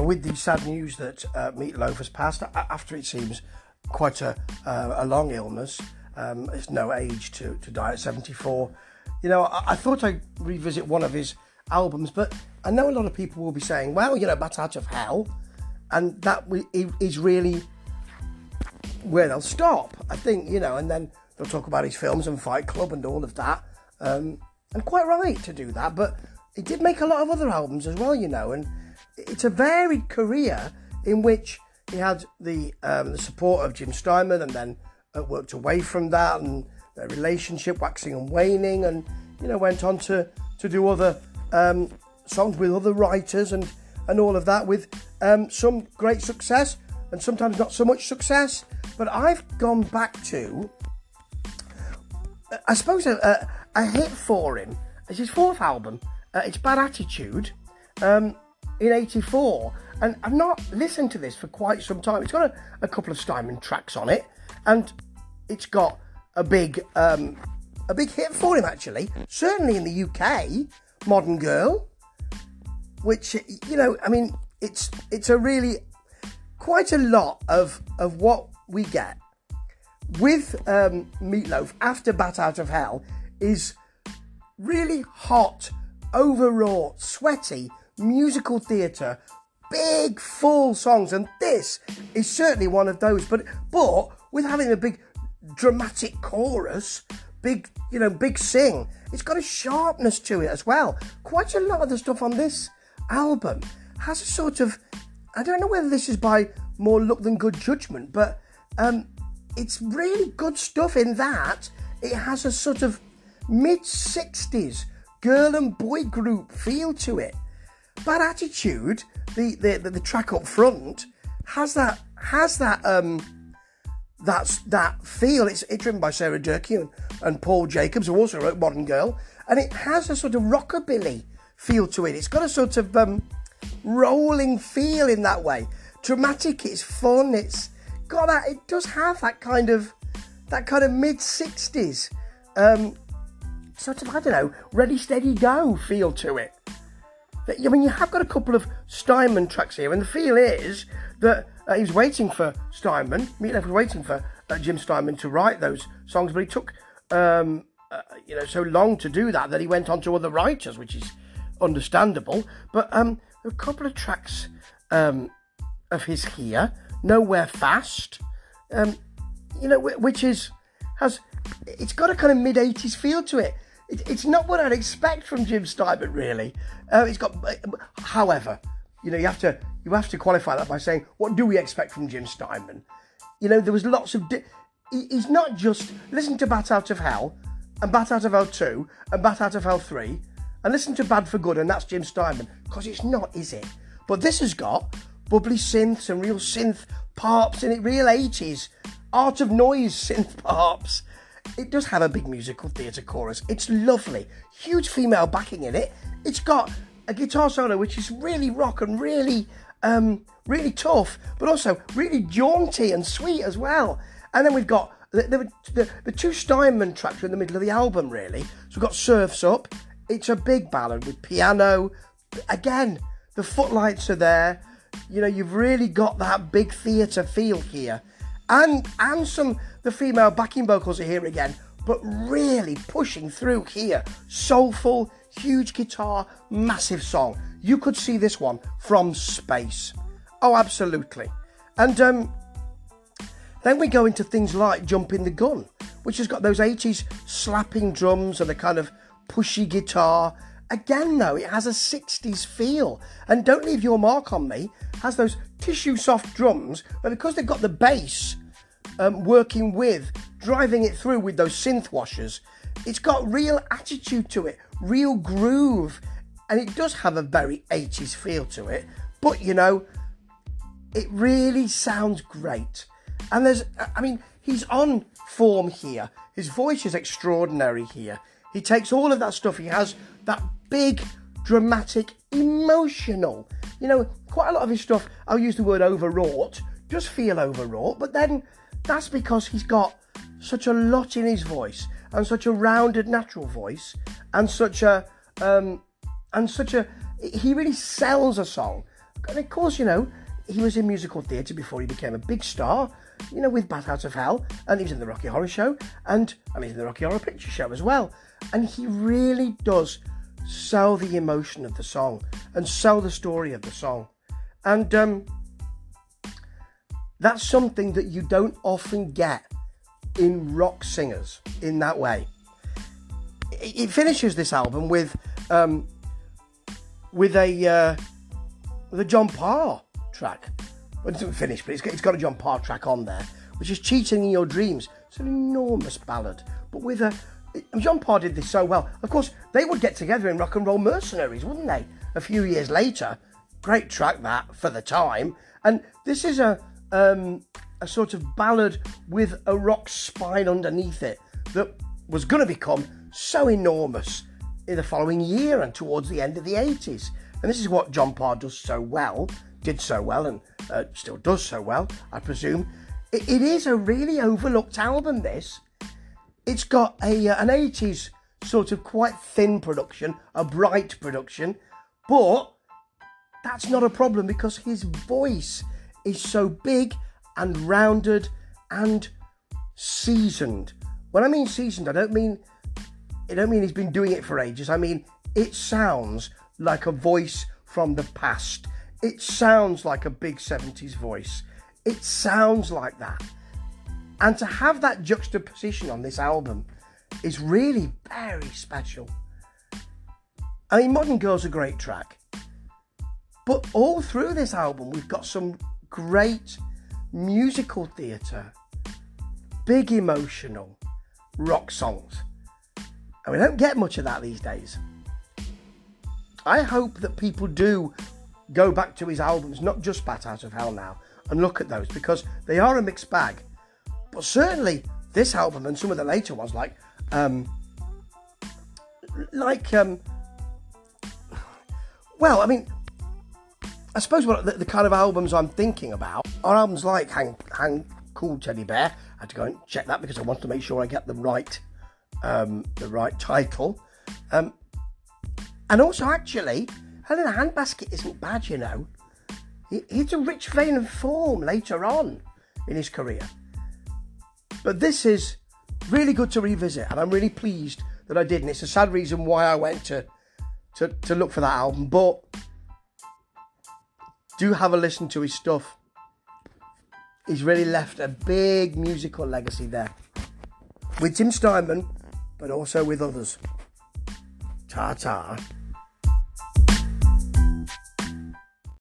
Well, with the sad news that uh, Meatloaf has passed after it seems quite a, uh, a long illness, um, it's no age to, to die at 74. You know, I, I, thought I'd revisit one of his albums, but I know a lot of people will be saying, well, you know, Bat Out of Hell, and that is really where they'll stop, I think, you know, and then they'll talk about his films and Fight Club and all of that. Um, and quite right to do that, but he did make a lot of other albums as well, you know, and it's a varied career in which he had the um, the support of Jim Steinman and then uh, worked away from that and their relationship waxing and waning and you know went on to to do other um, songs with other writers and and all of that with um, some great success and sometimes not so much success. But I've gone back to I suppose a, a, hit for him it's his fourth album uh, it's Bad Attitude. Um, in 84 and I've not listened to this for quite some time. It's got a, a couple of Steinman tracks on it and it's got a big um, a big hit for him actually. Certainly in the UK, Modern Girl, which you know, I mean, it's it's a really quite a lot of of what we get with um, Meatloaf after Bat Out of Hell is really hot, overwrought, sweaty musical theatre, big full songs, and this is certainly one of those. But but with having a big dramatic chorus, big you know big sing, it's got a sharpness to it as well. Quite a lot of the stuff on this album has a sort of I don't know whether this is by more luck than good judgment, but um, it's really good stuff in that it has a sort of mid 60s girl and boy group feel to it. Bad Attitude, the, the, the, the track up front, has that has that um that's that feel. It's, it's driven by Sarah Durkee and, and Paul Jacobs, who also wrote Modern Girl, and it has a sort of rockabilly feel to it. It's got a sort of um, rolling feel in that way. Dramatic, it's fun, it's got that. It does have that kind of that kind of mid '60s um, sort of I don't know, ready, steady, go feel to it. I mean, you have got a couple of Steinman tracks here, and the feel is that uh, he was waiting for Steinman. Meatloaf was waiting for uh, Jim Steinman to write those songs, but he took um, uh, you know so long to do that that he went on to other writers, which is understandable. But um, a couple of tracks um, of his here, Nowhere Fast, um, you know, which is has it's got a kind of mid '80s feel to it. It. It's not what I'd expect from Jim Steinman, really. Uh, it's got, however, you know, you have to you have to qualify that by saying, what do we expect from Jim Steinman? You know, there was lots of. Di- he's not just listen to Bat Out of Hell and Bat Out of Hell 2 and Bat Out of Hell 3 and listen to Bad for Good and that's Jim Steinman because it's not, is it? But this has got bubbly synths and real synth parts in it, real 80s art of noise synth parts. It does have a big musical theatre chorus. It's lovely. Huge female backing in it. It's got a guitar solo which is really rock and really um, really tough, but also really jaunty and sweet as well. And then we've got the, the, the, the two Steinman tracks are in the middle of the album, really. So we've got Surfs Up. It's a big ballad with piano. Again, the footlights are there. You know, you've really got that big theatre feel here. And and some the female backing vocals are here again, but really pushing through here. Soulful, huge guitar, massive song. You could see this one from space. Oh, absolutely. And um, then we go into things like Jumping the Gun, which has got those 80s slapping drums and the kind of pushy guitar. Again, though, it has a 60s feel. And Don't Leave Your Mark on Me has those tissue soft drums, but because they've got the bass um, working with, driving it through with those synth washers, it's got real attitude to it, real groove and it does have a very 80s feel to it, but you know, it really sounds great. And there's, I mean, he's on form here. His voice is extraordinary here. He takes all of that stuff, he has that big, dramatic, emotional. You know, quite a lot of his stuff, I'll use the word overwrought, just feel overwrought, but then that's because he's got such a lot in his voice and such a rounded natural voice and such a um, and such a he really sells a song And of course, you know, he was in musical theatre before he became a big star, you know, with Bat Out of Hell, and he was in the Rocky Horror Show, and I mean, the Rocky Horror Picture Show as well. And he really does sell the emotion of the song and sell the story of the song. And um, that's something that you don't often get in rock singers in that way. It, finishes this album with um, with a uh, with a John Parr track. Well, it doesn't finish, but it's got, it's got a John Parr track on there, which is "Cheating in Your Dreams." It's an enormous ballad, but with a John Parr did this so well. Of course, they would get together in Rock and Roll Mercenaries, wouldn't they? A few years later, great track that for the time. And this is a um, a sort of ballad with a rock spine underneath it that was going to become so enormous in the following year and towards the end of the 80s. And this is what John Parr does so well, did so well, and uh, still does so well, I presume. it, it is a really overlooked album, this. It's got a uh, an 80s sort of quite thin production, a bright production, but that's not a problem because his voice is so big and rounded and seasoned. When I mean seasoned, I don't mean I don't mean he's been doing it for ages. I mean it sounds like a voice from the past. It sounds like a big 70s voice. It sounds like that. And to have that juxtaposition on this album is really very special. I mean, Modern Girl's a great track. But all through this album, we've got some great musical theatre, big emotional rock songs. And we don't get much of that these days. I hope that people do go back to his albums, not just Bat Out of Hell now, and look at those because they are a mixed bag. But certainly this album and some of the later ones, like um, like um, well, I mean, I suppose what the, the, kind of albums I'm thinking about are albums like Hang, Hang Cool Teddy Bear. I had to go and check that because I wanted to make sure I get the right um, the right title. Um, and also, actually, Hell in Handbasket isn't bad, you know. He, he's a rich vein of form later on in his career. But this is really good to revisit, and I'm really pleased that I did. And it's a sad reason why I went to to, to look for that album, but do have a listen to his stuff. He's really left a big musical legacy there with Jim Steinman, but also with others. Ta ta.